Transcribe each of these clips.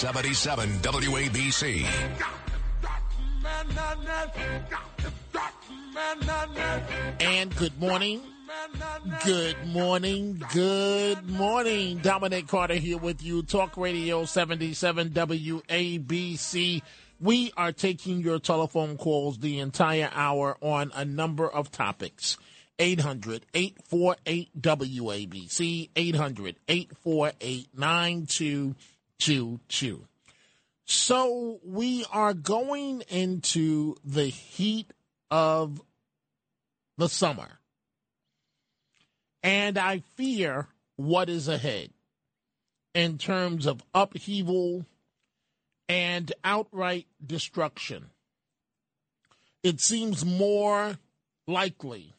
77 WABC. And good morning. Good morning. Good morning. Dominic Carter here with you. Talk Radio 77 WABC. We are taking your telephone calls the entire hour on a number of topics. 800 848 WABC, 800 848 9222. So we are going into the heat of the summer. And I fear what is ahead in terms of upheaval and outright destruction. It seems more likely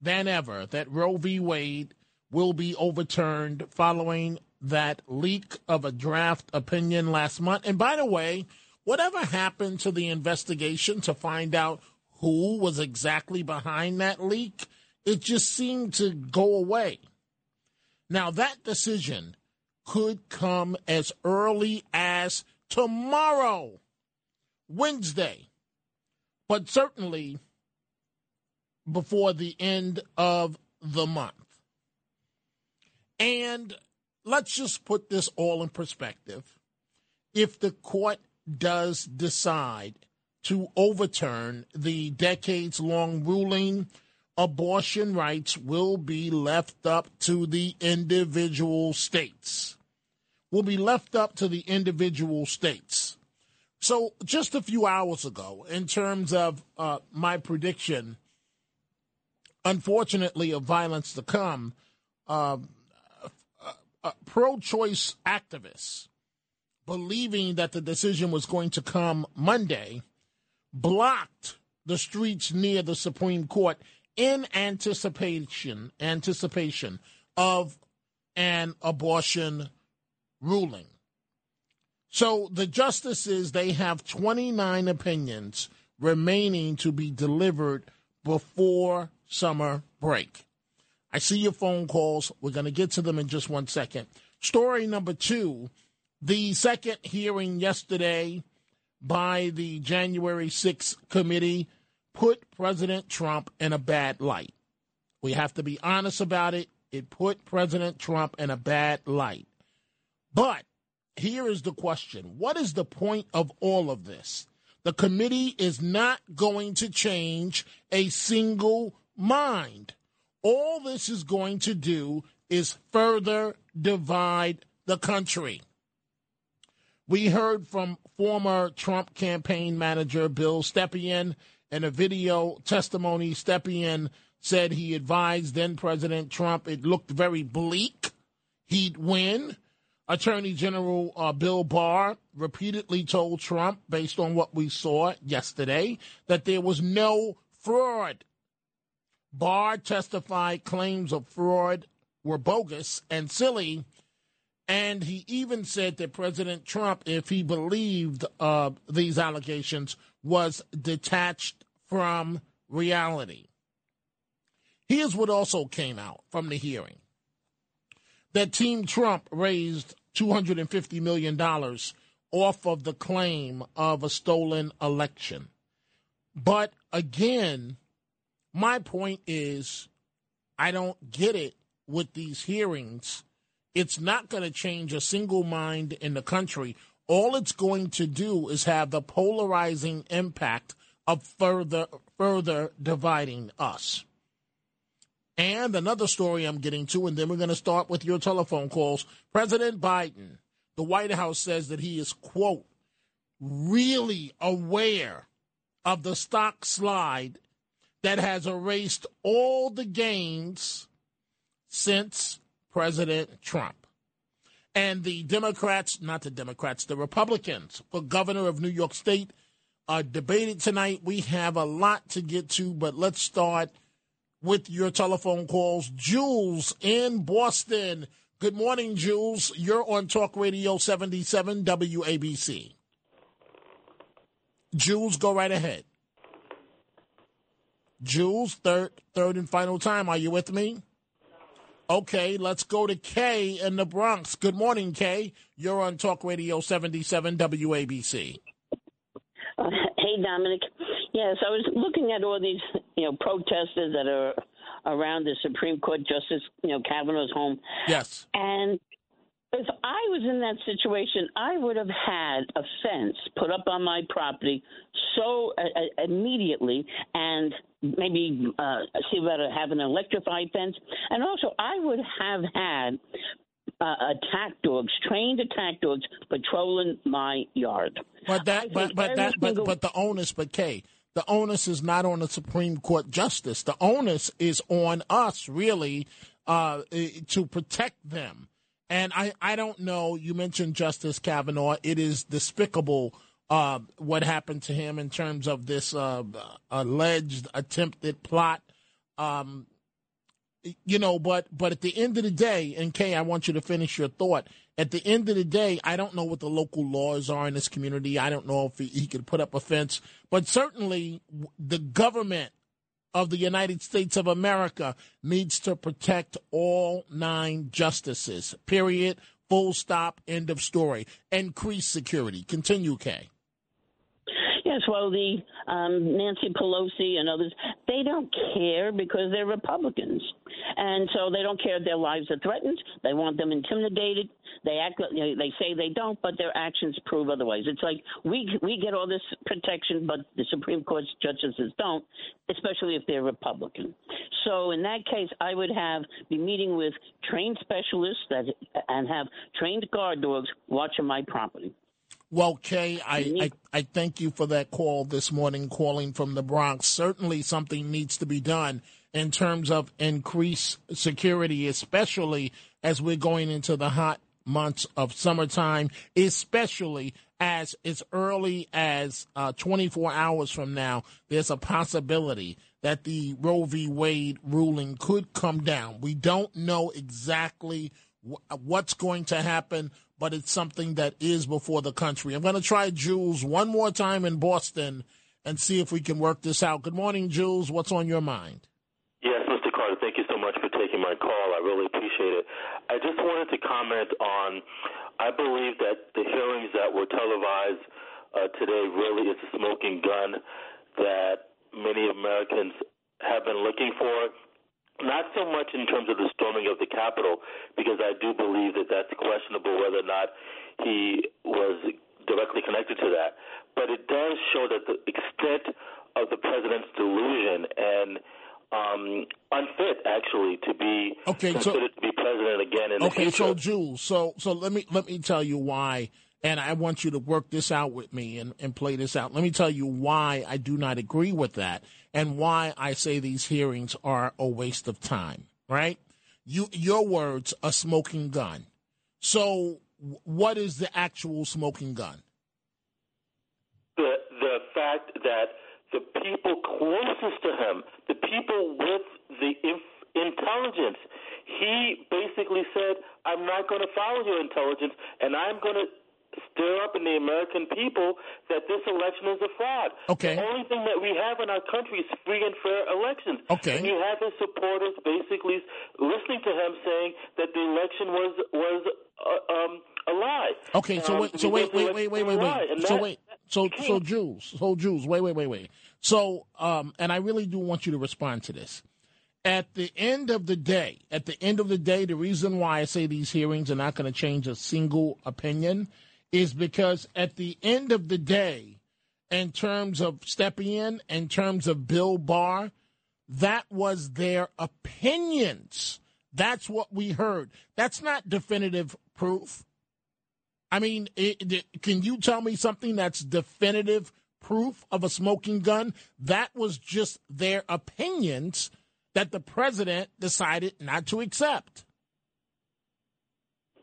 than ever that Roe v. Wade will be overturned following that leak of a draft opinion last month. And by the way, whatever happened to the investigation to find out who was exactly behind that leak, it just seemed to go away. Now, that decision could come as early as tomorrow, Wednesday, but certainly before the end of the month. And let's just put this all in perspective. If the court does decide to overturn the decades long ruling, abortion rights will be left up to the individual states. Will be left up to the individual states. So, just a few hours ago, in terms of uh, my prediction, unfortunately, of violence to come, uh, uh, pro choice activists, believing that the decision was going to come Monday, blocked the streets near the Supreme Court in anticipation anticipation of an abortion ruling. So the justices they have 29 opinions remaining to be delivered before summer break. I see your phone calls. We're going to get to them in just one second. Story number two the second hearing yesterday by the January 6th committee put President Trump in a bad light. We have to be honest about it. It put President Trump in a bad light. But here is the question What is the point of all of this? The committee is not going to change a single mind. All this is going to do is further divide the country. We heard from former Trump campaign manager Bill Stepien in a video testimony. Stepien said he advised then President Trump it looked very bleak. He'd win. Attorney General uh, Bill Barr repeatedly told Trump, based on what we saw yesterday, that there was no fraud Barr testified claims of fraud were bogus and silly. And he even said that President Trump, if he believed uh, these allegations, was detached from reality. Here's what also came out from the hearing that Team Trump raised $250 million off of the claim of a stolen election. But again, my point is, I don't get it with these hearings. It's not going to change a single mind in the country. all it's going to do is have the polarizing impact of further further dividing us. And another story I'm getting to, and then we're going to start with your telephone calls. President Biden, the White House says that he is, quote, really aware of the stock slide that has erased all the gains since President Trump. And the Democrats, not the Democrats, the Republicans for governor of New York State are debated tonight. We have a lot to get to, but let's start with your telephone calls. Jules in Boston. Good morning, Jules. You're on Talk Radio 77 WABC. Jules, go right ahead. Jules, third third and final time. Are you with me? Okay, let's go to Kay in the Bronx. Good morning, Kay. You're on Talk Radio 77 WABC. Uh, hey, Dominic. Yes, I was looking at all these, you know, protesters that are around the Supreme Court Justice, you know, Kavanaugh's home. Yes. And if I was in that situation, I would have had a fence put up on my property so uh, uh immediately, and maybe uh, see about having an electrified fence. And also, I would have had uh, attack dogs, trained attack dogs, patrolling my yard. But that, but but that, but, but the onus, but Kay, the onus is not on the Supreme Court justice. The onus is on us, really, uh, to protect them. And I, I don't know. You mentioned Justice Kavanaugh. It is despicable uh, what happened to him in terms of this uh, alleged attempted plot. Um, you know, but but at the end of the day, and Kay, I want you to finish your thought. At the end of the day, I don't know what the local laws are in this community. I don't know if he, he could put up a fence, but certainly the government of the United States of America needs to protect all nine justices. Period. Full stop. End of story. Increase security. Continue, Kay. Yes, well, the um, Nancy Pelosi and others, they don't care because they're Republicans, and so they don't care if their lives are threatened. They want them intimidated. They act, they say they don't, but their actions prove otherwise. It's like we we get all this protection, but the Supreme Court's justices don't, especially if they're Republican. So in that case, I would have be meeting with trained specialists that and have trained guard dogs watching my property. Well, Kay, I, I, I, thank you for that call this morning, calling from the Bronx. Certainly something needs to be done in terms of increased security, especially as we're going into the hot months of summertime, especially as as early as uh, 24 hours from now, there's a possibility that the Roe v. Wade ruling could come down. We don't know exactly what's going to happen, but it's something that is before the country. I'm going to try Jules one more time in Boston and see if we can work this out. Good morning, Jules. What's on your mind? Yes, Mr. Carter, thank you so much for taking my call. I really appreciate it. I just wanted to comment on I believe that the hearings that were televised uh, today really is a smoking gun that many Americans have been looking for not so much in terms of the storming of the Capitol, because I do believe that that's questionable whether or not he was directly connected to that. But it does show that the extent of the president's delusion and um, unfit, actually, to be okay, considered so, to be president again in okay, the future. so Jules, so so let me let me tell you why and I want you to work this out with me and, and play this out. Let me tell you why I do not agree with that and why I say these hearings are a waste of time, right? You, your words, a smoking gun. So, what is the actual smoking gun? The, the fact that the people closest to him, the people with the inf- intelligence, he basically said, I'm not going to follow your intelligence and I'm going to stir up in the American people that this election is a fraud. Okay. The only thing that we have in our country is free and fair elections. Okay. And you have his supporters basically listening to him saying that the election was was uh, um, a lie. Okay. So um, wait. So wait. Wait. Wait. Wait. Wait. Wait. So wait. So so Jules. So Jules. Wait. Wait. Wait. Wait. So um, and I really do want you to respond to this at the end of the day, at the end of the day, the reason why I say these hearings are not going to change a single opinion is because at the end of the day, in terms of Stepien, in terms of Bill Barr, that was their opinions. That's what we heard. That's not definitive proof. I mean, it, it, can you tell me something that's definitive proof of a smoking gun? That was just their opinions that the president decided not to accept.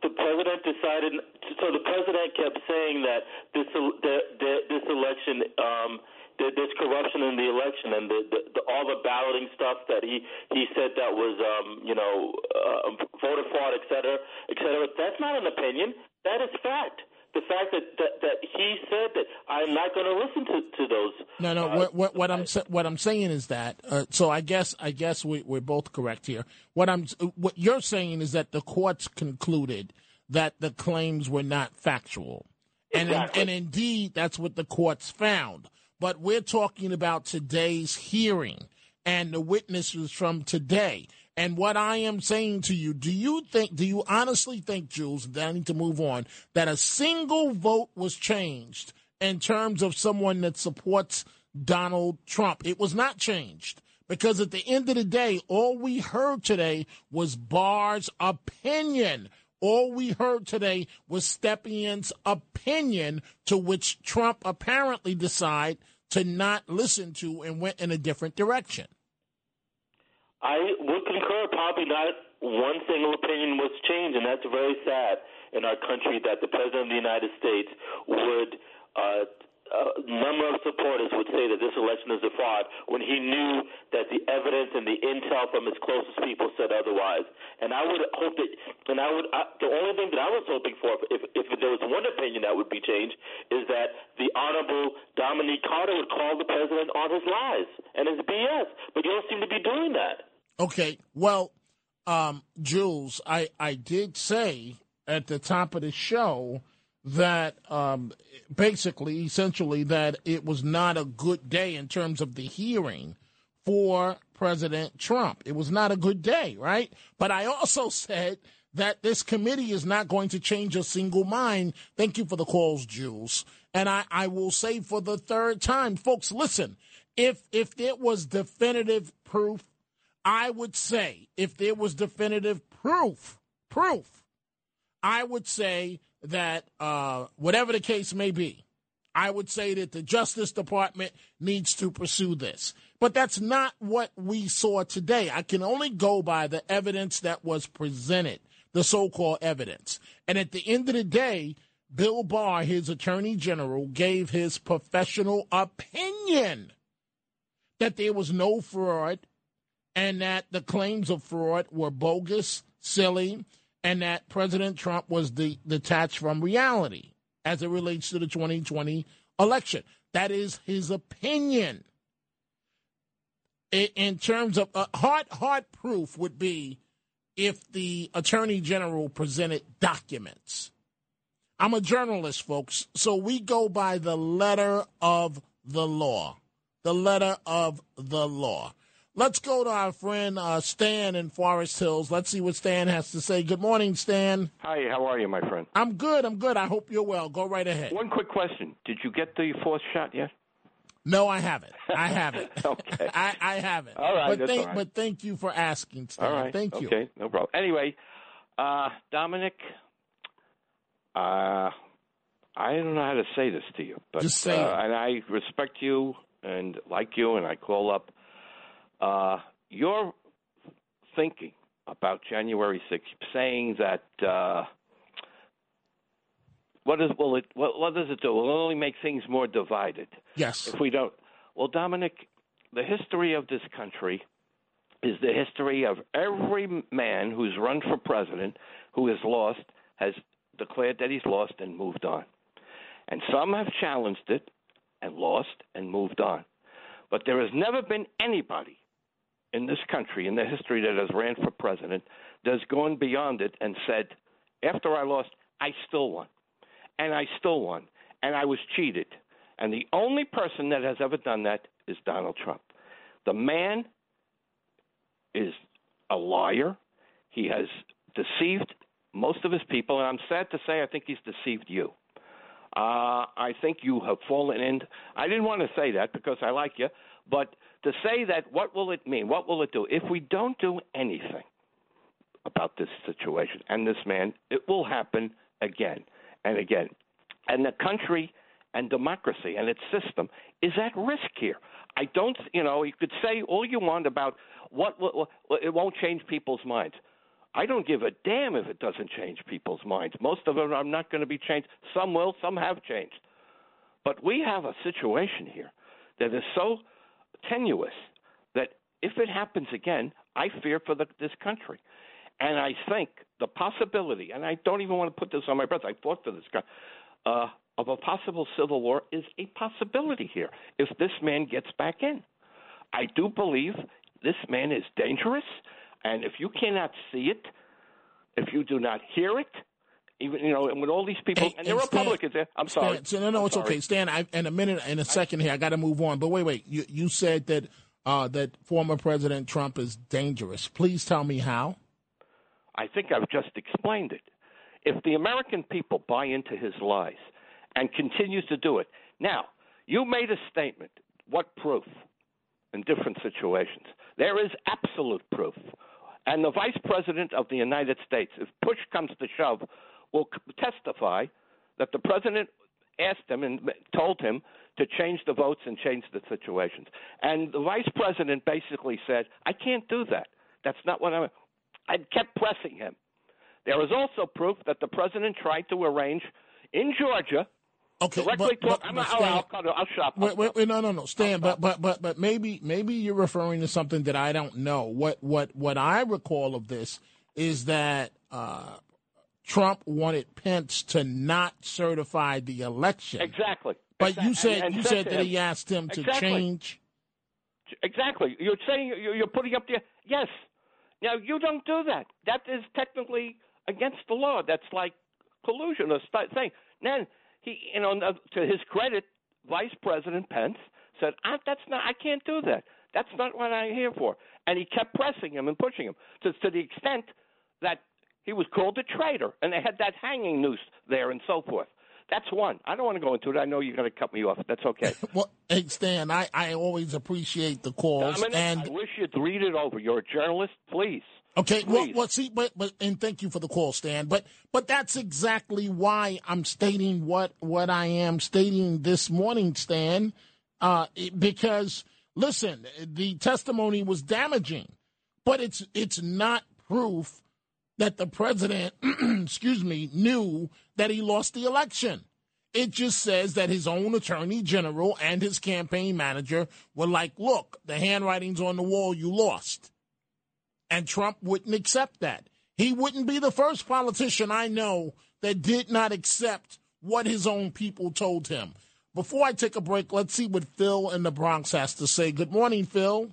The president decided. So the president kept saying that this the, the, this election. Um, there's corruption in the election and the, the, the, all the balloting stuff that he he said that was um, you know uh, voter fraud, et cetera, et cetera. That's not an opinion. That is fact. The fact that, that, that he said that I'm not going to listen to, to those. No, no. Uh, what, what, what I'm what I'm saying is that. Uh, so I guess I guess we, we're both correct here. What I'm what you're saying is that the courts concluded that the claims were not factual, and and indeed that's what the courts found. But we're talking about today's hearing and the witnesses from today. And what I am saying to you, do you think, do you honestly think, Jules, that I need to move on, that a single vote was changed in terms of someone that supports Donald Trump? It was not changed. Because at the end of the day, all we heard today was Barr's opinion. All we heard today was Stepien's opinion, to which Trump apparently decided to not listen to and went in a different direction. I would concur. Probably not one single opinion was changed, and that's very sad in our country that the president of the United States would. Uh, a number of supporters would say that this election is a fraud when he knew that the evidence and the intel from his closest people said otherwise. And I would hope that, and I would, I, the only thing that I was hoping for, if, if there was one opinion that would be changed, is that the Honorable Dominic Carter would call the president on his lies and his BS. But you don't seem to be doing that. Okay, well, um, Jules, I, I did say at the top of the show that um, basically, essentially, that it was not a good day in terms of the hearing for President Trump. It was not a good day, right? But I also said that this committee is not going to change a single mind. Thank you for the calls, Jules. And I, I will say for the third time, folks, listen, if if there was definitive proof I would say if there was definitive proof, proof, I would say that uh, whatever the case may be, I would say that the Justice Department needs to pursue this. But that's not what we saw today. I can only go by the evidence that was presented, the so called evidence. And at the end of the day, Bill Barr, his attorney general, gave his professional opinion that there was no fraud and that the claims of fraud were bogus, silly, and that President Trump was de- detached from reality as it relates to the 2020 election. That is his opinion. In terms of uh, hard, hard proof would be if the attorney general presented documents. I'm a journalist, folks, so we go by the letter of the law. The letter of the law. Let's go to our friend uh, Stan in Forest Hills. Let's see what Stan has to say. Good morning, Stan. Hi, how are you, my friend? I'm good. I'm good. I hope you're well. Go right ahead. One quick question: Did you get the fourth shot yet? No, I haven't. I haven't. okay. I, I haven't. All right. But, thank, but thank you for asking, Stan. All right. Thank you. Okay, no problem. Anyway, uh, Dominic, uh, I don't know how to say this to you, but Just say uh, and I respect you and like you, and I call up uh, you're thinking about January 6th, saying that uh, what is will it what, what does it do? It will only make things more divided. Yes. If we don't, well, Dominic, the history of this country is the history of every man who's run for president who has lost has declared that he's lost and moved on, and some have challenged it and lost and moved on, but there has never been anybody in this country in the history that has ran for president that has gone beyond it and said, after I lost, I still won. And I still won. And I was cheated. And the only person that has ever done that is Donald Trump. The man is a liar. He has deceived most of his people. And I'm sad to say, I think he's deceived you. Uh, I think you have fallen in. I didn't want to say that because I like you, but to say that, what will it mean? What will it do? If we don't do anything about this situation and this man, it will happen again and again. And the country and democracy and its system is at risk here. I don't, you know, you could say all you want about what, what, what it won't change people's minds. I don't give a damn if it doesn't change people's minds. Most of them are not going to be changed. Some will, some have changed. But we have a situation here that is so tenuous that if it happens again, I fear for the, this country. And I think the possibility, and I don't even want to put this on my breath, I fought for this guy, uh, of a possible civil war is a possibility here if this man gets back in. I do believe this man is dangerous, and if you cannot see it, if you do not hear it, even you know, and with all these people, and the and Stan- Republicans there. I'm sorry. Stan, no, no, I'm it's sorry. okay. Stan, I, in a minute, in a second here, I got to move on. But wait, wait. You, you said that uh, that former President Trump is dangerous. Please tell me how. I think I've just explained it. If the American people buy into his lies and continues to do it, now you made a statement. What proof? In different situations, there is absolute proof, and the Vice President of the United States, if push comes to shove, will testify that the President asked him and told him to change the votes and change the situations. And the Vice President basically said, "I can't do that. That's not what I'm." I kept pressing him. There is also proof that the president tried to arrange in Georgia. Okay, directly but- talk. but- I'm but not, I'll, Stan- I'll. I'll shut up. Wait, wait, wait, no, no, no, Stan. But, but, but, but maybe, maybe you're referring to something that I don't know. What, what, what I recall of this is that uh, Trump wanted Pence to not certify the election. Exactly. But you said and- and you said that him- he asked him to Exactly. change. Exactly. You're saying you're, putting up the yes. Now you don't do that. That is technically against the law. That's like collusion or st- thing. Then he, you know, to his credit, Vice President Pence said, I, "That's not. I can't do that. That's not what I'm here for." And he kept pressing him and pushing him to to the extent that he was called a traitor, and they had that hanging noose there and so forth. That's one. I don't want to go into it. I know you're going to cut me off. That's okay. Well, hey, Stan, I, I always appreciate the calls. Dominic, and I wish you'd read it over. You're a journalist, please. Okay, well, well, see, but but and thank you for the call, Stan. But but that's exactly why I'm stating what what I am stating this morning, Stan. Uh, because listen, the testimony was damaging, but it's it's not proof that the president, excuse me, knew that he lost the election. It just says that his own attorney general and his campaign manager were like, "Look, the handwriting's on the wall. You lost." And Trump wouldn't accept that. He wouldn't be the first politician I know that did not accept what his own people told him. Before I take a break, let's see what Phil in the Bronx has to say. Good morning, Phil.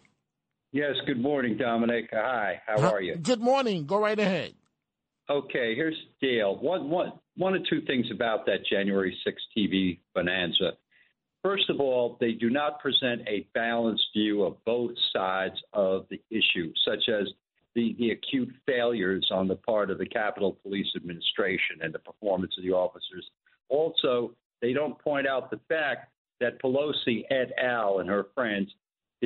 Yes, good morning, Dominic. Hi, how are you? Good morning. Go right ahead. Okay, here's the deal. One, one, one or two things about that January 6 TV bonanza. First of all, they do not present a balanced view of both sides of the issue, such as the, the acute failures on the part of the Capitol Police Administration and the performance of the officers. Also, they don't point out the fact that Pelosi et al. and her friends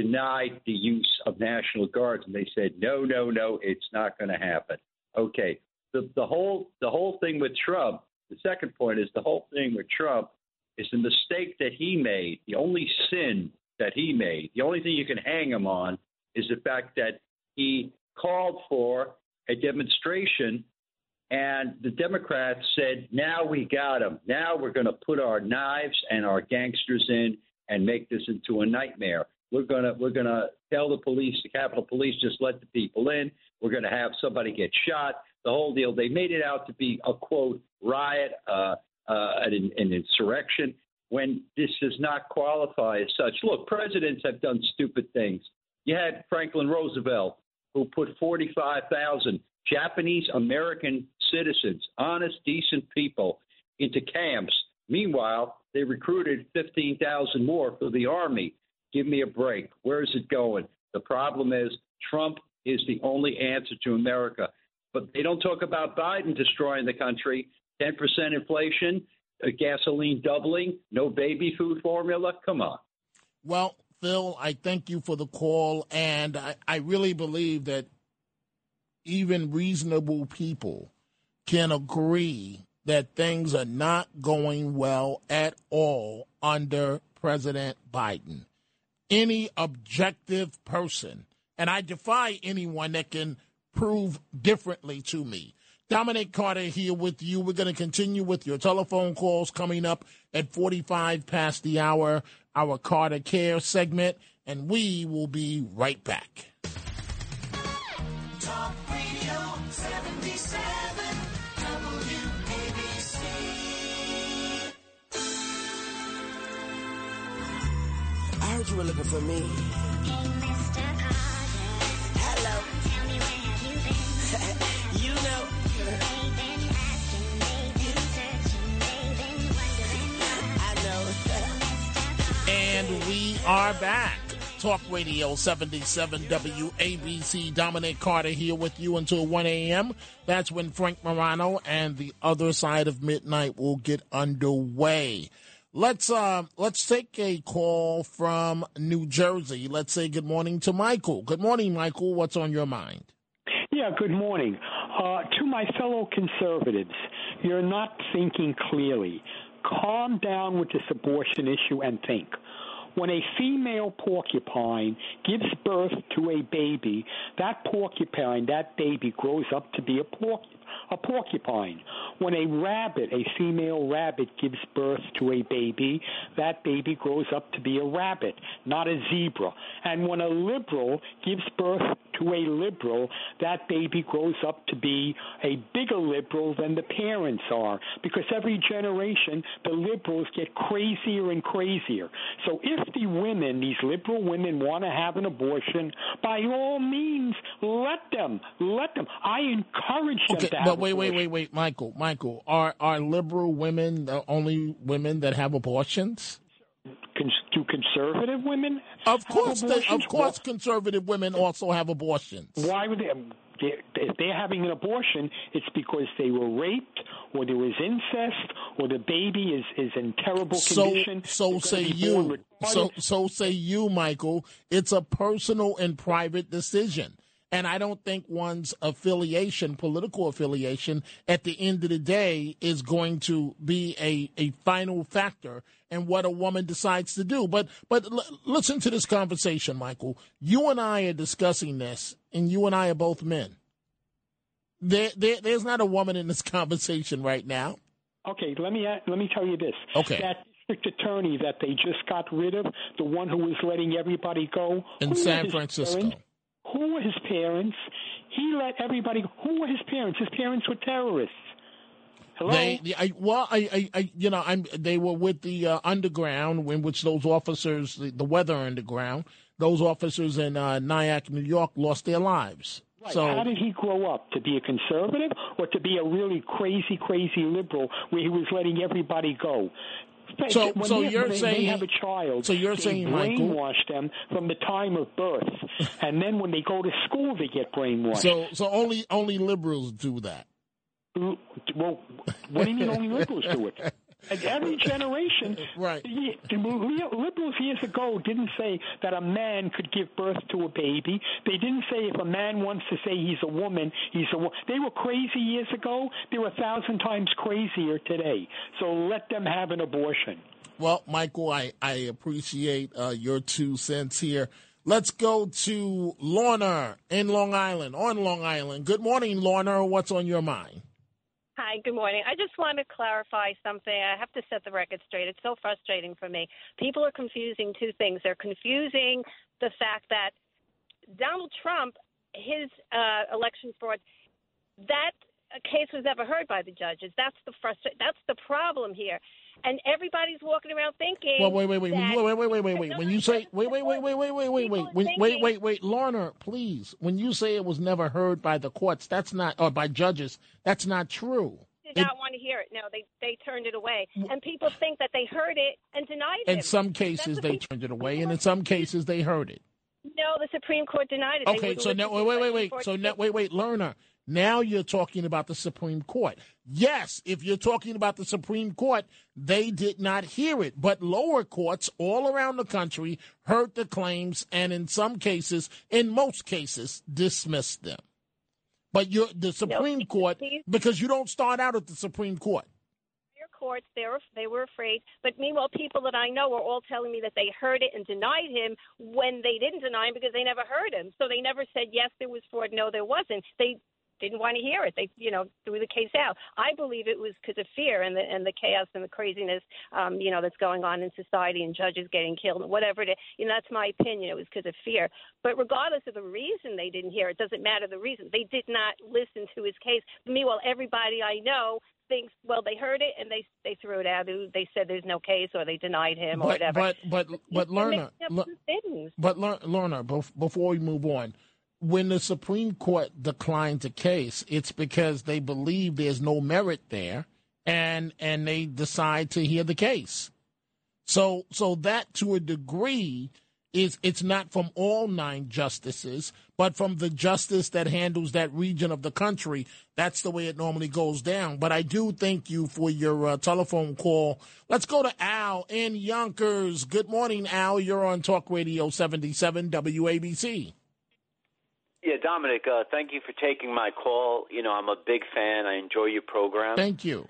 denied the use of National Guards, and they said, no, no, no, it's not going to happen. Okay, the, the whole the whole thing with Trump. The second point is the whole thing with Trump is the mistake that he made. The only sin that he made, the only thing you can hang him on, is the fact that he called for a demonstration, and the Democrats said, "Now we got him. Now we're going to put our knives and our gangsters in and make this into a nightmare. We're gonna we're gonna tell the police, the Capitol Police, just let the people in. We're gonna have somebody get shot. The whole deal. They made it out to be a quote riot, uh, uh, an, an insurrection, when this does not qualify as such. Look, presidents have done stupid things. You had Franklin Roosevelt, who put 45,000 Japanese American citizens, honest, decent people, into camps. Meanwhile, they recruited 15,000 more for the army. Give me a break. Where is it going? The problem is Trump is the only answer to America. But they don't talk about Biden destroying the country, 10% inflation, uh, gasoline doubling, no baby food formula. Come on. Well, Phil, I thank you for the call, and I, I really believe that even reasonable people can agree that things are not going well at all under President Biden. Any objective person, and I defy anyone that can prove differently to me. Dominic Carter here with you. We're going to continue with your telephone calls coming up at 45 past the hour, our Carter Care segment, and we will be right back. Talk you were looking for me. And we are back. Talk Radio 77 WABC. Dominic Carter here with you until 1 a.m. That's when Frank Morano and the other side of midnight will get underway. Let's uh, let's take a call from New Jersey. Let's say good morning to Michael. Good morning, Michael. What's on your mind? Yeah, good morning. Uh, to my fellow conservatives, you're not thinking clearly. Calm down with this abortion issue and think. When a female porcupine gives birth to a baby, that porcupine, that baby, grows up to be a porcupine a porcupine. When a rabbit, a female rabbit, gives birth to a baby, that baby grows up to be a rabbit, not a zebra. And when a liberal gives birth to a liberal, that baby grows up to be a bigger liberal than the parents are. Because every generation, the liberals get crazier and crazier. So if the women, these liberal women, want to have an abortion, by all means, let them. Let them. I encourage them Okay, to have but wait, wait, wait, wait, Michael, Michael, are are liberal women the only women that have abortions? Do conservative women? Of course, they, of course, conservative women also have abortions. Why would they? they- If they're having an abortion, it's because they were raped, or there was incest, or the baby is, is in terrible condition. so They're say gonna be born you, so so say you, Michael. It's a personal and private decision, and I don't think one's affiliation, political affiliation, at the end of the day, is going to be a a final factor in what a woman decides to do. But but l- listen to this conversation, Michael. You and I are discussing this, and you and I are both men. There, there there's not a woman in this conversation right now. Okay, let me let me tell you this. Okay. That district attorney that they just got rid of, the one who was letting everybody go In San Francisco. Who were his parents? He let everybody. Who were his parents? His parents were terrorists. Hello. They, I, well, I, I, I, you know, I'm. They were with the uh, underground, in which those officers, the, the weather underground, those officers in uh, Nyack, New York, lost their lives. Right. So, How did he grow up? To be a conservative or to be a really crazy, crazy liberal where he was letting everybody go? So- when so they, you're they- saying- they have a child. so you're saying, Michael- brainwash them from the time of birth, and then when they go to school, they get brainwashed. so, so only only liberals do that. Well, what do you mean only liberals do it? Like every generation, right? The, liberals years ago didn't say that a man could give birth to a baby. They didn't say if a man wants to say he's a woman, he's a. wo- They were crazy years ago. They're a thousand times crazier today. So let them have an abortion. Well, Michael, I I appreciate uh, your two cents here. Let's go to Lorna in Long Island. On Long Island. Good morning, Lorna. What's on your mind? Hi, good morning. I just want to clarify something. I have to set the record straight. It's so frustrating for me. People are confusing two things. They're confusing the fact that Donald Trump, his uh, election fraud, that case was never heard by the judges. That's the frustra- That's the problem here. And everybody's walking around thinking. Well, wait, wait, wait, that- wait, wait, wait, wait, wait. When you say, wait, wait, wait, wait, wait, wait, wait, wait, when, wait, wait, wait, Lorna, please. When you say it was never heard by the courts, that's not, or by judges, that's not true. Did not want to hear it. No, they they turned it away, and people think that they heard it and denied it. In some cases, they turned it away, and in some cases, they heard it. No, the Supreme Court denied it. Okay, so now, wait, wait, wait, wait. So now, wait, wait, Lorna. Now you're talking about the Supreme Court. Yes, if you're talking about the Supreme Court, they did not hear it, but lower courts all around the country heard the claims and in some cases, in most cases, dismissed them. But you're the Supreme Court because you don't start out at the Supreme Court. Courts, they were they were afraid. But meanwhile, people that I know are all telling me that they heard it and denied him when they didn't deny him because they never heard him. So they never said yes, there was fraud, no, there wasn't. They didn't want to hear it. They, you know, threw the case out. I believe it was because of fear and the and the chaos and the craziness, um, you know, that's going on in society and judges getting killed and whatever it is. You know, that's my opinion. It was because of fear. But regardless of the reason they didn't hear it, doesn't matter the reason. They did not listen to his case. Meanwhile, everybody I know thinks, well, they heard it and they they threw it out. They said there's no case or they denied him or whatever. but but but They're Lorna, making up some things. but Ler- Lorna, bef- before we move on, when the Supreme Court declines a case, it's because they believe there's no merit there, and and they decide to hear the case. So so that to a degree is it's not from all nine justices, but from the justice that handles that region of the country. That's the way it normally goes down. But I do thank you for your uh, telephone call. Let's go to Al in Yonkers. Good morning, Al. You're on Talk Radio 77 WABC. Yeah, Dominic, uh, thank you for taking my call. You know, I'm a big fan. I enjoy your program. Thank you.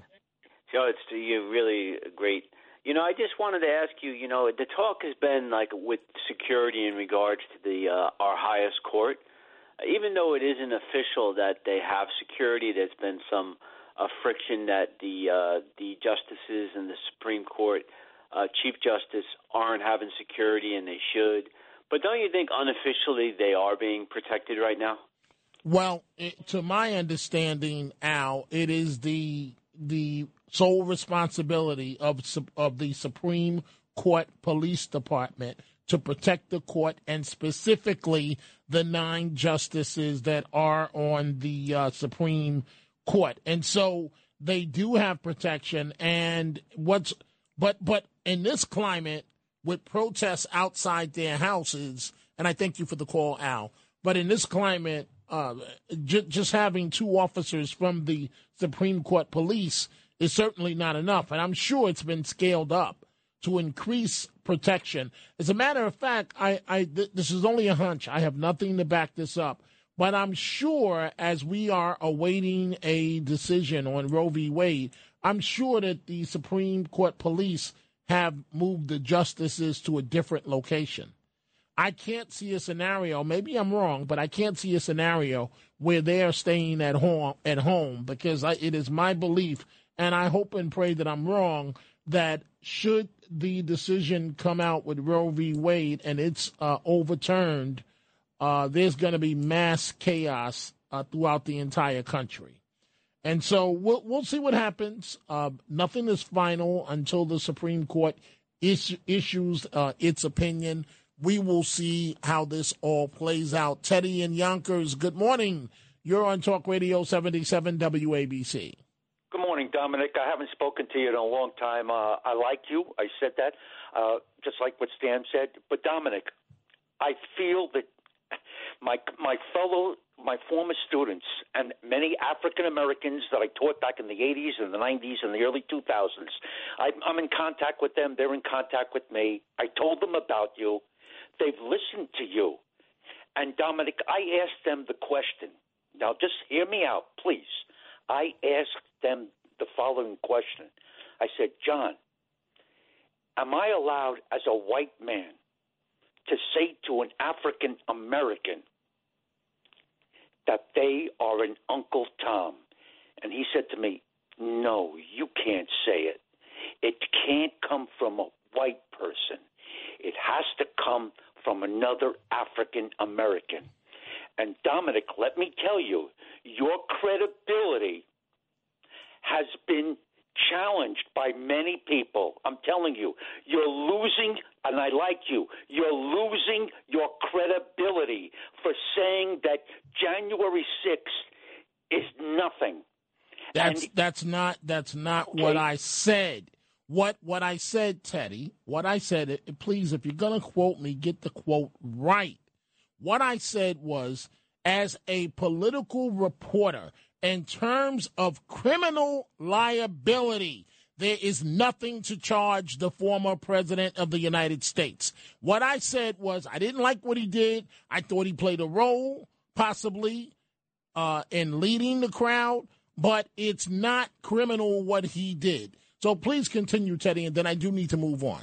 So it's you're really great. You know, I just wanted to ask you. You know, the talk has been like with security in regards to the uh, our highest court. Even though it isn't official that they have security, there's been some uh, friction that the uh, the justices in the Supreme Court, uh, Chief Justice, aren't having security, and they should. But don't you think unofficially they are being protected right now? Well, it, to my understanding, Al, it is the the sole responsibility of of the Supreme Court Police Department to protect the court and specifically the nine justices that are on the uh, Supreme Court. And so they do have protection and what's but but in this climate with protests outside their houses and I thank you for the call Al. But in this climate uh, j- just having two officers from the Supreme Court police is certainly not enough. And I'm sure it's been scaled up to increase protection. As a matter of fact, I, I th- this is only a hunch. I have nothing to back this up. But I'm sure as we are awaiting a decision on Roe v. Wade, I'm sure that the Supreme Court police have moved the justices to a different location. I can't see a scenario. Maybe I'm wrong, but I can't see a scenario where they are staying at home at home because I, it is my belief, and I hope and pray that I'm wrong. That should the decision come out with Roe v. Wade and it's uh, overturned, uh, there's going to be mass chaos uh, throughout the entire country. And so we'll we'll see what happens. Uh, nothing is final until the Supreme Court is, issues uh, its opinion. We will see how this all plays out. Teddy and Yonkers, good morning. You're on Talk Radio 77 WABC. Good morning, Dominic. I haven't spoken to you in a long time. Uh, I like you. I said that, uh, just like what Stan said. But Dominic, I feel that my my fellow, my former students, and many African Americans that I taught back in the 80s and the 90s and the early 2000s, I, I'm in contact with them. They're in contact with me. I told them about you. They've listened to you. And Dominic, I asked them the question. Now, just hear me out, please. I asked them the following question. I said, John, am I allowed as a white man to say to an African American that they are an Uncle Tom? And he said to me, No, you can't say it. It can't come from a white person. It has to come from another African American. And Dominic, let me tell you, your credibility has been challenged by many people. I'm telling you, you're losing, and I like you, you're losing your credibility for saying that January 6th is nothing. That's that's not that's not what I said. What what I said, Teddy. What I said. uh, Please, if you're gonna quote me, get the quote right. What I said was as a political reporter in terms of criminal liability. There is nothing to charge the former president of the United States. What I said was I didn't like what he did. I thought he played a role, possibly, uh, in leading the crowd, but it's not criminal what he did. So please continue, Teddy, and then I do need to move on.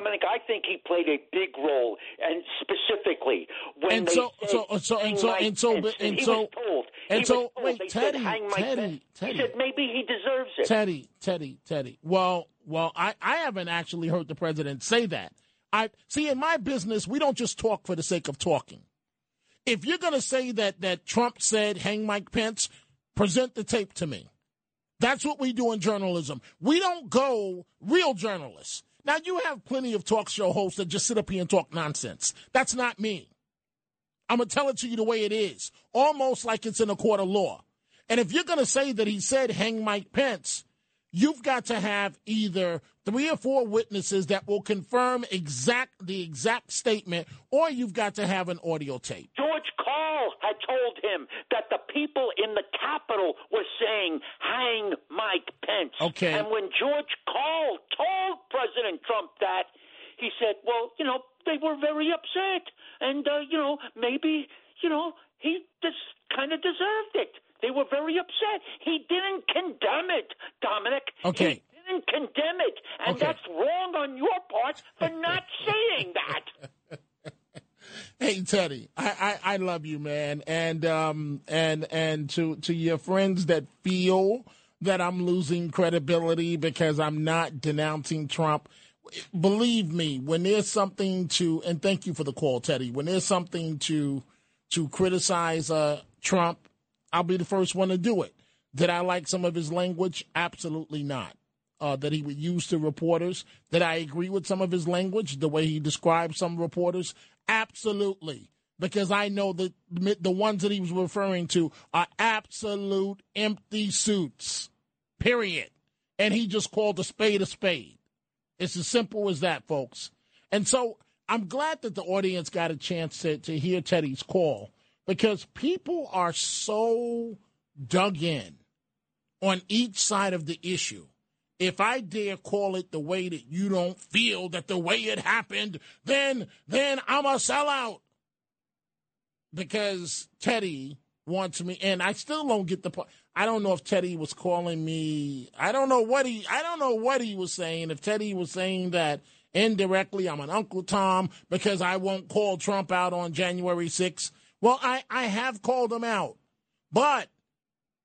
Dominic, I think he played a big role, and specifically when And they so- said so- so- and so- and so- and so- was told. and so- told. wait, they Teddy, said hang Mike Teddy, Pence. Teddy. He said maybe he deserves it. Teddy, Teddy, Teddy. Well, well, I, I haven't actually heard the president say that. I see in my business, we don't just talk for the sake of talking. If you're going to say that that Trump said hang Mike Pence, present the tape to me. That's what we do in journalism. We don't go real journalists. Now you have plenty of talk show hosts that just sit up here and talk nonsense. That's not me. I'm gonna tell it to you the way it is, almost like it's in a court of law. And if you're gonna say that he said hang Mike Pence, you've got to have either three or four witnesses that will confirm exact the exact statement, or you've got to have an audio tape. George Carl had told him that the people in the Capitol were saying, hang Mike Pence. Okay. And when George Carl told President Trump that, he said, well, you know, they were very upset. And, uh, you know, maybe, you know, he just kind of deserved it. They were very upset. He didn't condemn it, Dominic. Okay. He didn't condemn it. And Okay. that's wrong on your part for not saying that. Hey Teddy, I, I, I love you, man, and um and and to to your friends that feel that I'm losing credibility because I'm not denouncing Trump. Believe me, when there's something to and thank you for the call, Teddy. When there's something to to criticize uh, Trump, I'll be the first one to do it. Did I like some of his language? Absolutely not. Uh, that he would use to reporters. Did I agree with some of his language, the way he described some reporters? Absolutely. Because I know that the ones that he was referring to are absolute empty suits. Period. And he just called a spade a spade. It's as simple as that, folks. And so I'm glad that the audience got a chance to, to hear Teddy's call because people are so dug in on each side of the issue. If I dare call it the way that you don't feel that the way it happened, then then I'm a sellout. Because Teddy wants me and I still don't get the point. I don't know if Teddy was calling me I don't know what he I don't know what he was saying. If Teddy was saying that indirectly I'm an Uncle Tom because I won't call Trump out on January 6th. Well, I, I have called him out. But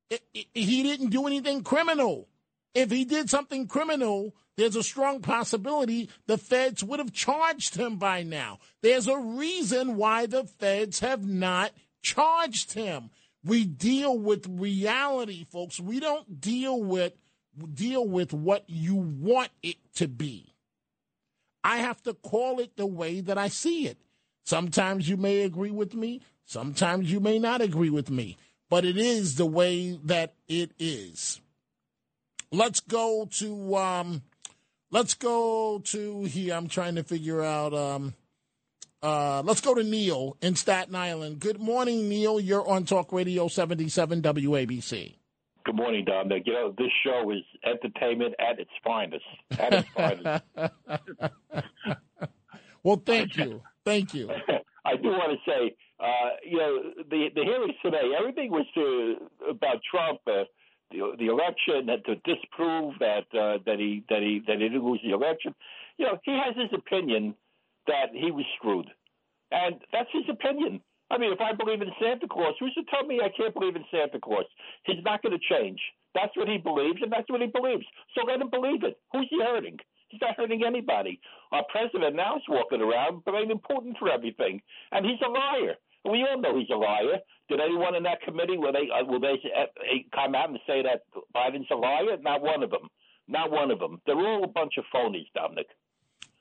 it, it, he didn't do anything criminal. If he did something criminal, there's a strong possibility the feds would have charged him by now. There's a reason why the feds have not charged him. We deal with reality, folks. We don't deal with deal with what you want it to be. I have to call it the way that I see it. Sometimes you may agree with me, sometimes you may not agree with me, but it is the way that it is. Let's go to um let's go to here. I'm trying to figure out um uh let's go to Neil in Staten Island. Good morning, Neil. You're on Talk Radio 77 WABC. Good morning, Dominic. You know, this show is entertainment at its finest. At its finest. well, thank you. Thank you. I do want to say, uh, you know, the the hearings today, everything was to, about Trump, uh, the the election, and to disprove that uh, that he that he that he didn't lose the election. You know, he has his opinion that he was screwed, and that's his opinion. I mean, if I believe in Santa Claus, who's to tell me I can't believe in Santa Claus? He's not going to change. That's what he believes, and that's what he believes. So let him believe it. Who's he hurting? He's not hurting anybody. Our president now is walking around blaming Putin for everything, and he's a liar. We all know he's a liar. Did anyone in that committee will they uh, will they uh, come out and say that Biden's a liar? Not one of them. Not one of them. They're all a bunch of phonies, Dominic.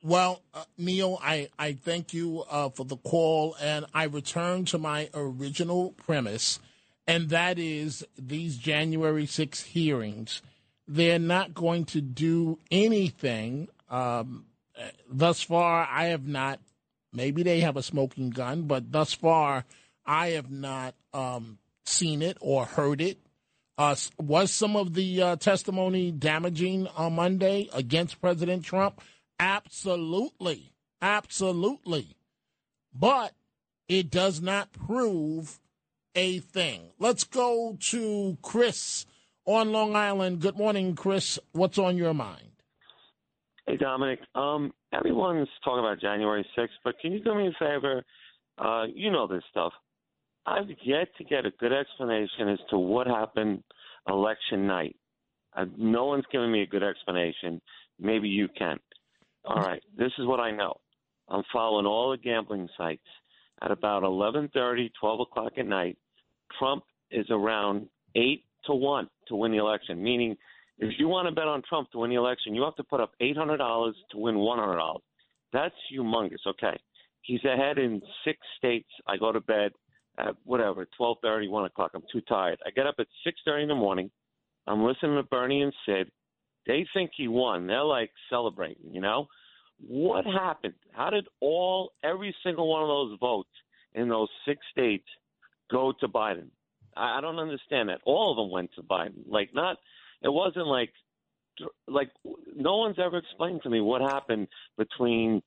Well, uh, Neil, I, I thank you uh, for the call, and I return to my original premise, and that is these January 6 hearings. They're not going to do anything. Um, thus far, I have not. Maybe they have a smoking gun, but thus far, I have not um, seen it or heard it. Uh, was some of the uh, testimony damaging on Monday against President Trump? Absolutely. Absolutely. But it does not prove a thing. Let's go to Chris on Long Island. Good morning, Chris. What's on your mind? Hey, Dominic. Um, everyone's talking about January 6th, but can you do me a favor? Uh, you know this stuff. I've yet to get a good explanation as to what happened election night. Uh, no one's given me a good explanation. Maybe you can. All right, this is what I know. I'm following all the gambling sites. At about 11:30, 12 o'clock at night, Trump is around eight to one to win the election. Meaning, if you want to bet on Trump to win the election, you have to put up $800 to win $100. That's humongous. Okay, he's ahead in six states. I go to bed at whatever 12:30, 1 o'clock. I'm too tired. I get up at 6:30 in the morning. I'm listening to Bernie and Sid. They think he won. They're like celebrating, you know. What happened? How did all every single one of those votes in those six states go to Biden? I, I don't understand that. All of them went to Biden. Like not. It wasn't like like no one's ever explained to me what happened between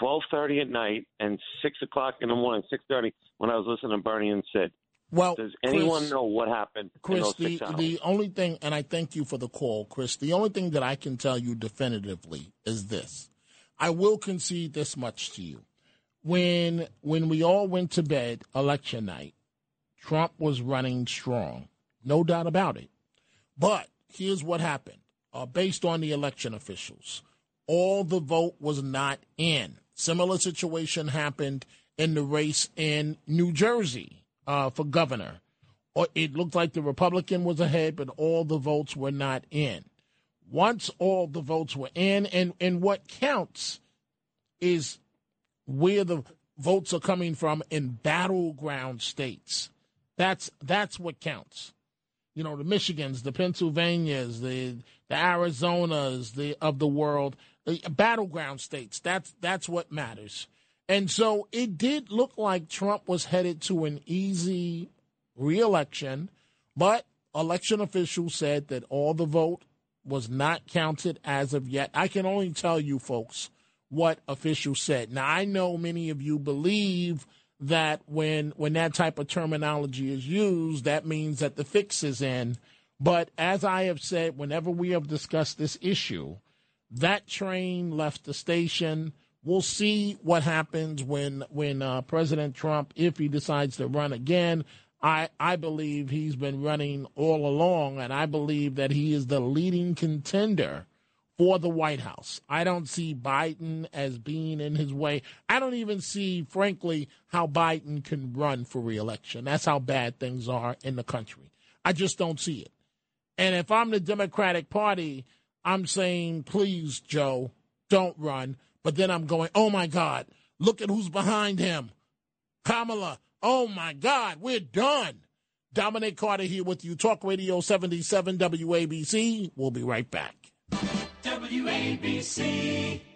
twelve thirty at night and six o'clock in the morning, six thirty when I was listening to Bernie and Sid. Well, does anyone Chris- know what happened Chris, the, the only thing, and I thank you for the call, Chris, the only thing that I can tell you definitively is this. I will concede this much to you. When when we all went to bed election night, Trump was running strong. No doubt about it. But here's what happened. Uh, based on the election officials, all the vote was not in. Similar situation happened in the race in New Jersey uh, for governor. It looked like the Republican was ahead, but all the votes were not in. Once all the votes were in, and, and what counts is where the votes are coming from in battleground states. That's that's what counts. You know, the Michigans, the Pennsylvanias, the the Arizonas, the of the world, the battleground states. That's that's what matters. And so it did look like Trump was headed to an easy reelection, but election officials said that all the vote was not counted as of yet. I can only tell you folks what officials said. Now I know many of you believe that when when that type of terminology is used, that means that the fix is in. But as I have said, whenever we have discussed this issue, that train left the station. We'll see what happens when when uh, President Trump, if he decides to run again. I I believe he's been running all along, and I believe that he is the leading contender for the White House. I don't see Biden as being in his way. I don't even see, frankly, how Biden can run for reelection. That's how bad things are in the country. I just don't see it. And if I'm the Democratic Party, I'm saying, please, Joe, don't run. But then I'm going, oh my God, look at who's behind him. Kamala, oh my God, we're done. Dominic Carter here with you, Talk Radio 77 WABC. We'll be right back. WABC.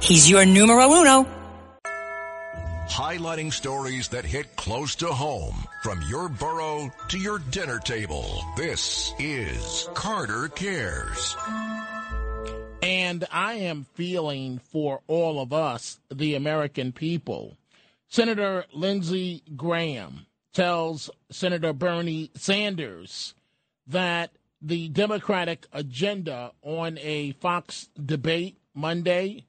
He's your numero uno. Highlighting stories that hit close to home from your borough to your dinner table. This is Carter Cares. And I am feeling for all of us, the American people. Senator Lindsey Graham tells Senator Bernie Sanders that the Democratic agenda on a Fox debate Monday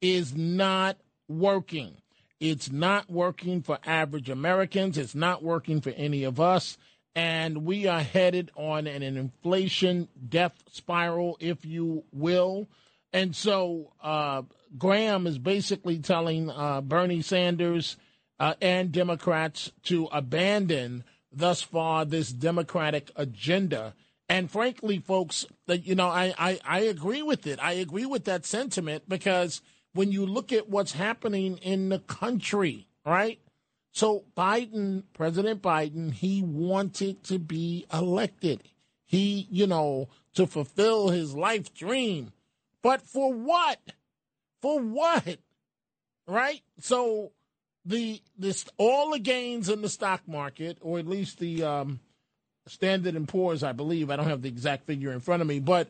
is not working. It's not working for average Americans. It's not working for any of us. And we are headed on an inflation death spiral, if you will. And so uh, Graham is basically telling uh, Bernie Sanders uh, and Democrats to abandon thus far this Democratic agenda. And frankly, folks, that you know, I, I, I agree with it. I agree with that sentiment because when you look at what's happening in the country, right? So Biden, President Biden, he wanted to be elected. He, you know, to fulfill his life dream. But for what? For what? Right? So the this all the gains in the stock market, or at least the um, Standard and Poor's, I believe. I don't have the exact figure in front of me, but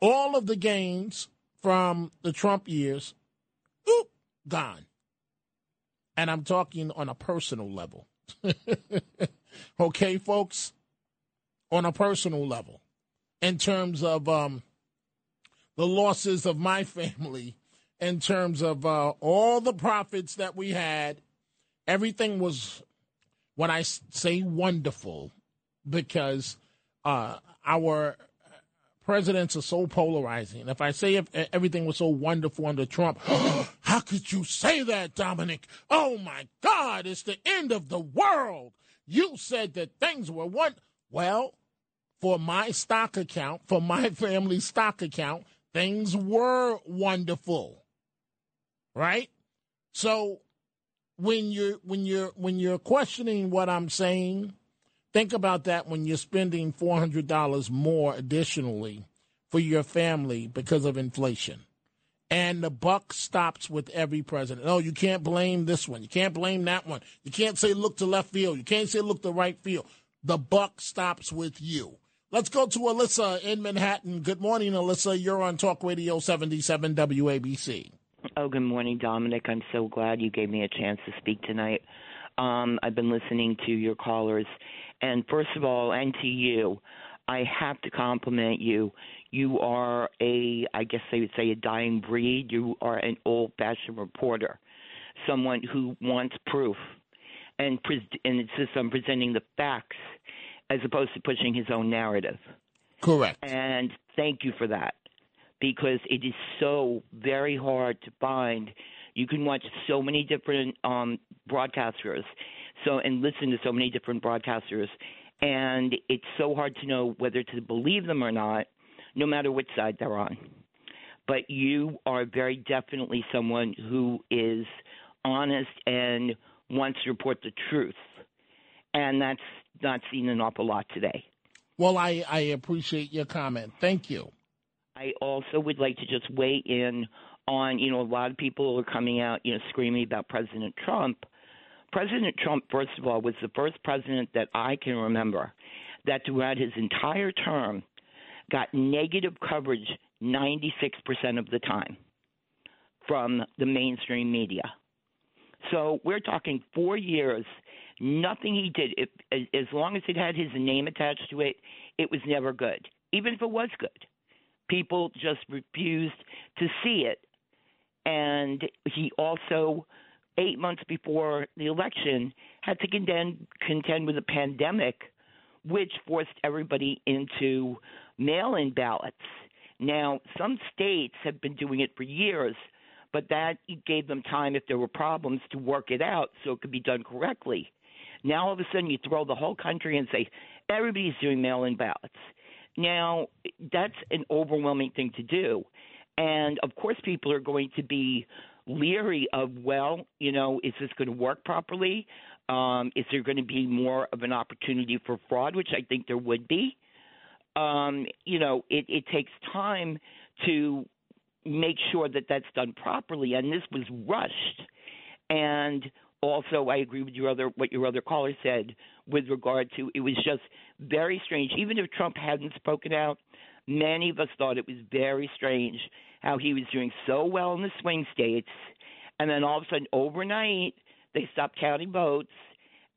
all of the gains from the Trump years, oop, gone. And I'm talking on a personal level. okay, folks? On a personal level. In terms of um, the losses of my family, in terms of uh, all the profits that we had, everything was, when I say wonderful, because uh, our presidents are so polarizing. If I say if everything was so wonderful under Trump, how could you say that, Dominic? Oh my God, it's the end of the world. You said that things were one. Well, for my stock account, for my family stock account, things were wonderful. Right? So when you're when you're when you're questioning what I'm saying, think about that when you're spending four hundred dollars more additionally for your family because of inflation. And the buck stops with every president. No, you can't blame this one. You can't blame that one. You can't say look to left field. You can't say look to right field. The buck stops with you. Let's go to Alyssa in Manhattan. Good morning, Alyssa. You're on Talk Radio 77 WABC. Oh, good morning, Dominic. I'm so glad you gave me a chance to speak tonight. Um, I've been listening to your callers, and first of all, and to you, I have to compliment you. You are a, I guess they would say, a dying breed. You are an old-fashioned reporter, someone who wants proof, and pre- and insists on presenting the facts as opposed to pushing his own narrative. Correct. And thank you for that because it is so very hard to find. You can watch so many different um, broadcasters, so and listen to so many different broadcasters, and it's so hard to know whether to believe them or not, no matter which side they're on. But you are very definitely someone who is honest and wants to report the truth, and that's not seen an awful lot today. Well, I, I appreciate your comment. Thank you. I also would like to just weigh in on, you know, a lot of people are coming out, you know, screaming about President Trump. President Trump, first of all, was the first president that I can remember that throughout his entire term got negative coverage 96% of the time from the mainstream media. So we're talking four years. Nothing he did, if, as long as it had his name attached to it, it was never good, even if it was good people just refused to see it. And he also, eight months before the election, had to contend, contend with a pandemic, which forced everybody into mail in ballots. Now, some states have been doing it for years, but that gave them time, if there were problems, to work it out so it could be done correctly. Now, all of a sudden, you throw the whole country and say, everybody's doing mail in ballots. Now, that's an overwhelming thing to do. And of course, people are going to be leery of, well, you know, is this going to work properly? Um, is there going to be more of an opportunity for fraud, which I think there would be? Um, you know, it, it takes time to make sure that that's done properly, and this was rushed. And also, I agree with your other what your other caller said with regard to it was just very strange. Even if Trump hadn't spoken out, many of us thought it was very strange how he was doing so well in the swing states, and then all of a sudden, overnight, they stopped counting votes.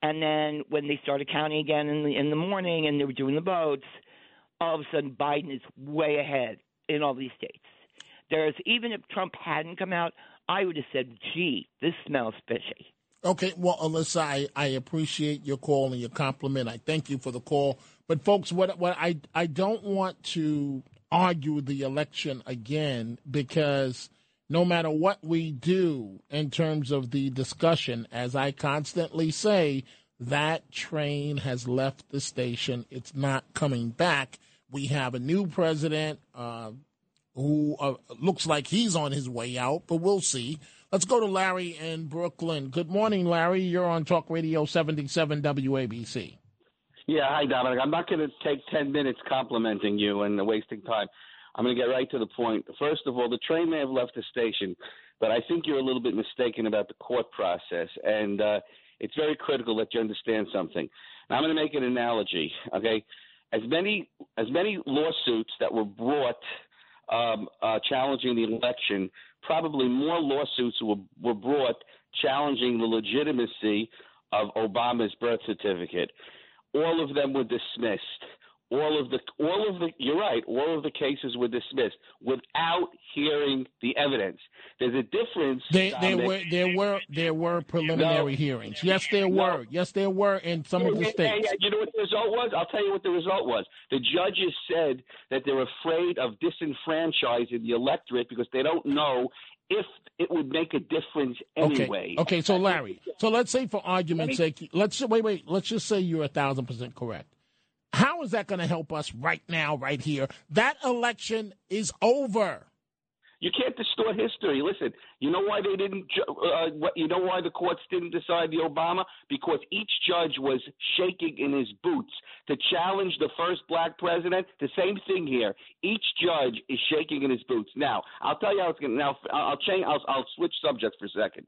And then when they started counting again in the in the morning, and they were doing the votes, all of a sudden Biden is way ahead in all these states. There's even if Trump hadn't come out, I would have said, "Gee, this smells fishy." Okay, well, Alyssa, I, I appreciate your call and your compliment. I thank you for the call. But folks, what what I I don't want to argue the election again because no matter what we do in terms of the discussion, as I constantly say, that train has left the station. It's not coming back. We have a new president uh, who uh, looks like he's on his way out, but we'll see. Let's go to Larry in Brooklyn. Good morning, Larry. You're on Talk Radio 77 WABC. Yeah, hi, Dominic. I'm not going to take 10 minutes complimenting you and wasting time. I'm going to get right to the point. First of all, the train may have left the station, but I think you're a little bit mistaken about the court process. And uh, it's very critical that you understand something. Now, I'm going to make an analogy, okay? As many, as many lawsuits that were brought um, uh, challenging the election, probably more lawsuits were, were brought challenging the legitimacy of Obama's birth certificate. All of them were dismissed. All of the, all of the, you're right. All of the cases were dismissed without hearing the evidence. There's a difference. There, there Dominic. were there were there were preliminary No. hearings. Yes, there No. were. Yes, there were in some of the Yeah, yeah, states. yeah. You know what the result was? I'll tell you what the result was. The judges said that they're afraid of disenfranchising the electorate because they don't know if it would make a difference anyway. Okay. Okay. So Larry, so let's say for argument's sake, let's wait, wait. Let's just say you're a thousand percent correct. How is that going to help us right now, right here? That election is over. You can't distort history. Listen, you know why they didn't? Uh, what, you know why the courts didn't decide the Obama? Because each judge was shaking in his boots to challenge the first black president. The same thing here. Each judge is shaking in his boots. Now, I'll tell you how it's going. to Now, I'll change. I'll, I'll switch subjects for a second.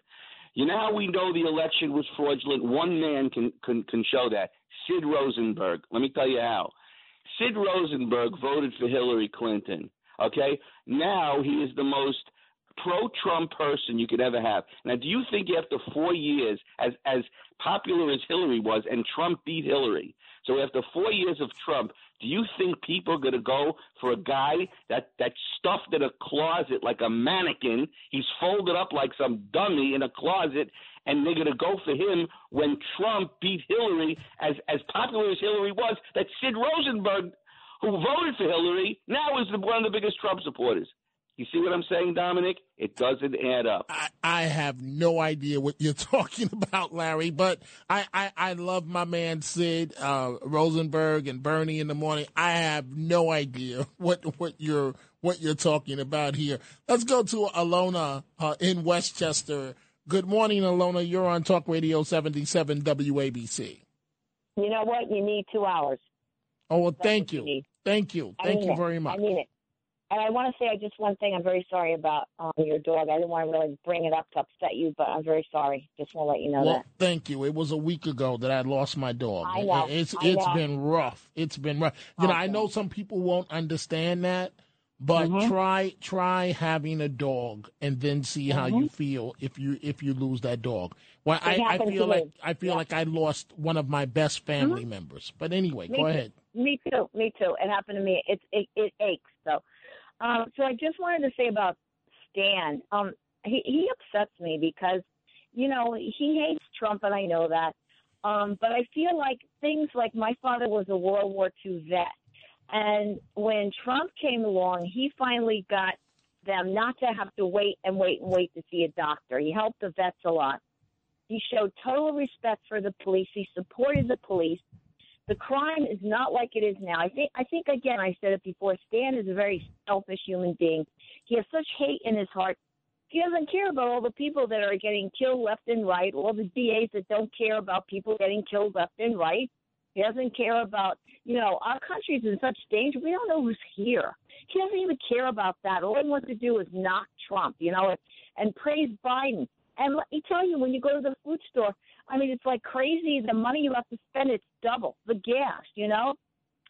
You know how we know the election was fraudulent? One man can can, can show that. Sid Rosenberg. Let me tell you how. Sid Rosenberg voted for Hillary Clinton. Okay? Now he is the most pro Trump person you could ever have. Now, do you think after four years, as as popular as Hillary was, and Trump beat Hillary, so after four years of Trump, do you think people are going to go for a guy that that's stuffed in a closet like a mannequin? He's folded up like some dummy in a closet, and they're going to go for him when Trump beat Hillary, as as popular as Hillary was. That Sid Rosenberg, who voted for Hillary, now is the, one of the biggest Trump supporters. You see what I'm saying, Dominic? It doesn't add up. I have no idea what you're talking about, Larry, but I, I, I love my man Sid uh, Rosenberg and Bernie in the morning. I have no idea what what you're what you're talking about here. Let's go to Lorna uh, in Westchester. Good morning, Lorna. You're on Talk Radio 77 WABC. You know what? You need two hours. Oh, well, thank you you. Thank you. I Thank you it. very much. I mean it. And I want to say just one thing. I'm very sorry about um, your dog. I didn't want to really bring it up to upset you, but I'm very sorry. Just want to let you know Well, that. thank you. It was a week ago that I lost my dog. I know. It's I it's know. been rough. It's been rough. You know, I know some people won't understand that, but Mm-hmm. try try having a dog and then see how you feel if you if you lose that dog. Well, Mm-hmm. I, I feel like. I feel like I lost one of my best family members. But anyway, Me go too. ahead. Me too. Me too. It happened to me. It it, it aches. So, um, so I just wanted to say about Stan. Um, he he upsets me because, you know, he hates Trump, and I know that. Um, but I feel like things like my father was a World War II vet, and when Trump came along, he finally got them not to have to wait and wait and wait to see a doctor. He helped the vets a lot. He showed total respect for the police. He supported the police. The crime is not like it is now. I think I think again I said it before, Stan is a very selfish human being. He has such hate in his heart. He doesn't care about all the people that are getting killed left and right, all the DAs that don't care about people getting killed left and right. He doesn't care about, you know, our country's in such danger. We don't know who's here. He doesn't even care about that. All he wants to do is knock Trump, you know, and, and praise Biden. And let me tell you, when you go to the food store, I mean, it's like crazy. The money you have to spend, it's double the gas, you know?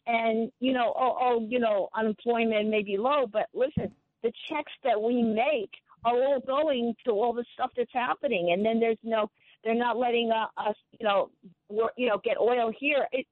And, you know, oh, oh, you know, unemployment may be low, but listen, the checks that we make are all going to all the stuff that's happening. And then there's no, they're not letting uh, us, you know, work, you know, get oil here. It,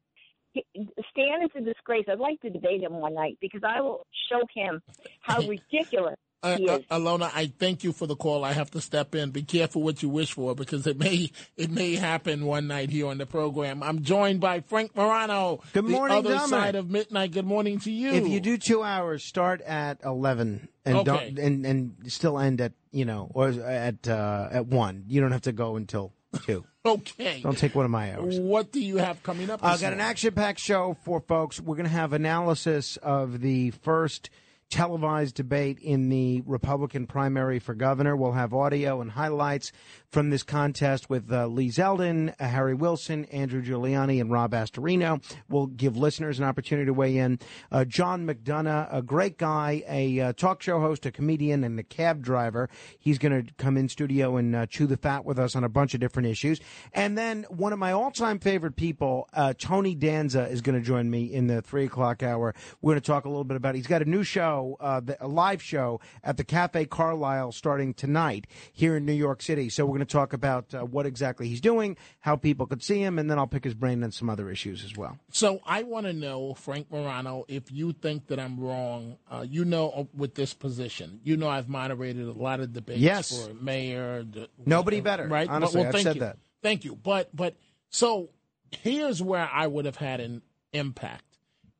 Stan is a disgrace. I'd like to debate him one night because I will show him how ridiculous Uh, He uh. Lorna, I thank you for the call. I have to step in. Be careful what you wish for because it may it may happen one night here on the program. I'm joined by Frank Morano. Good morning, the other Dominic. side of midnight. Good morning to you. If you do two hours, start at eleven and Okay. don't and and still end at you know or at uh, at one. You don't have to go until two. okay, Don't take one of my hours. what do you have coming up? I this got an action-packed show for folks. We're going to have analysis of the first televised debate in the Republican primary for governor. We'll have audio and highlights from this contest with uh, Lee Zeldin, uh, Harry Wilson, Andrew Giuliani, and Rob Astorino. We'll give listeners an opportunity to weigh in. Uh, John McDonough, a great guy, a uh, talk show host, a comedian, and a cab driver. He's going to come in studio and uh, chew the fat with us on a bunch of different issues. And then one of my all-time favorite people, uh, Tony Danza, is going to join me in the three o'clock hour. We're going to talk a little bit about. He's got a new show, uh, the- a live show at the Cafe Carlyle starting tonight here in New York City. So we're going to talk about uh, what exactly he's doing, how people could see him, and then I'll pick his brain on some other issues as well. So I want to know, Frank Morano, if you think that I'm wrong. Uh, you know, uh, with this position, you know, I've moderated a lot of debates Yes. for mayor. the- Nobody better. right? Honestly, well, I've thank said you. that. Thank you. But but so here's where I would have had an impact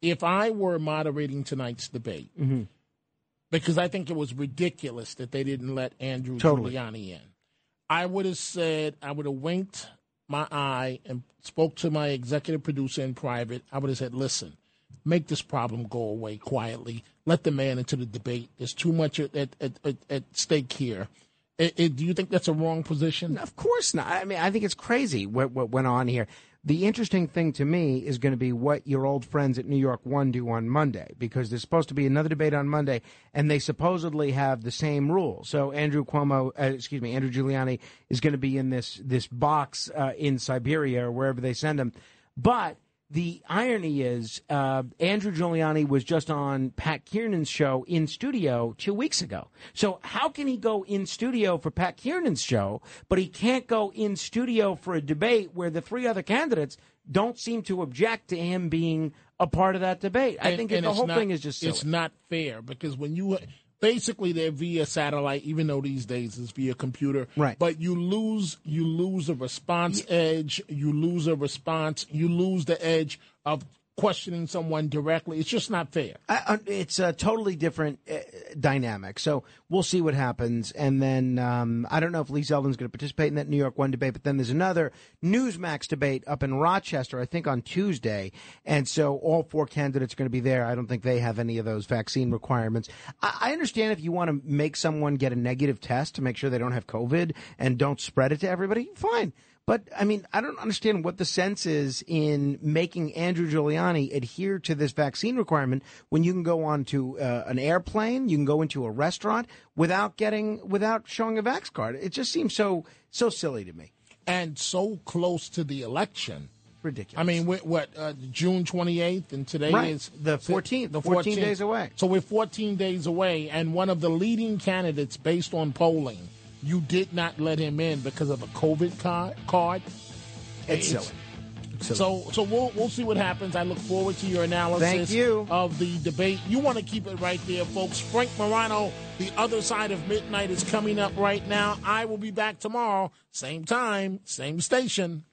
if I were moderating tonight's debate. Mm-hmm. Because I think it was ridiculous that they didn't let Andrew Totally. Giuliani in. I would have said, I would have winked my eye and spoke to my executive producer in private. I would have said, listen, make this problem go away quietly. Let the man into the debate. There's too much at, at, at, at stake here. Eh, eh, do you think that's a wrong position? Of course not. I mean, I think it's crazy what, what went on here. The interesting thing to me is going to be what your old friends at New York One do on Monday, because there's supposed to be another debate on Monday, and they supposedly have the same rules. So Andrew Cuomo, uh, excuse me, Andrew Giuliani is going to be in this this box uh, in Siberia or wherever they send him. But the irony is, uh, Andrew Giuliani was just on Pat Kiernan's show in studio two weeks ago. So how can he go in studio for Pat Kiernan's show, but he can't go in studio for a debate where the three other candidates don't seem to object to him being a part of that debate? I And- think and the whole not- thing is just silly. It's not fair because when you basically they're via satellite, even though these days it's via computer. Right. But you lose you lose a response edge. You lose a response. You lose the edge of questioning someone directly. It's just not fair. I- it's a totally different uh, dynamic. So we'll see what happens. And then um, I don't know if Lee Zeldin's going to participate in that New York One debate, but then there's another Newsmax debate up in Rochester, I think on Tuesday. And so all four candidates are going to be there. I don't think they have any of those vaccine requirements. I, I understand if you want to make someone get a negative test to make sure they don't have COVID and don't spread it to everybody, fine. But I mean, I don't understand what the sense is in making Andrew Giuliani adhere to this vaccine requirement when you can go on to uh, an airplane, you can go into a restaurant without getting without showing a vax card. It just seems so so silly to me. And so close to the election. Ridiculous. I mean, what, uh, June 28th, and today Right. is The 14th, The 14 14th. days away. So we're 14 days away, and one of the leading candidates based on polling, you did not let him in because of a COVID card. It's silly. silly. So, so we'll we'll see what happens. I look forward to your analysis. Thank you. of the debate. You want to keep it right there, folks. Frank Morano, the other side of midnight is coming up right now. I will be back tomorrow, same time, same station.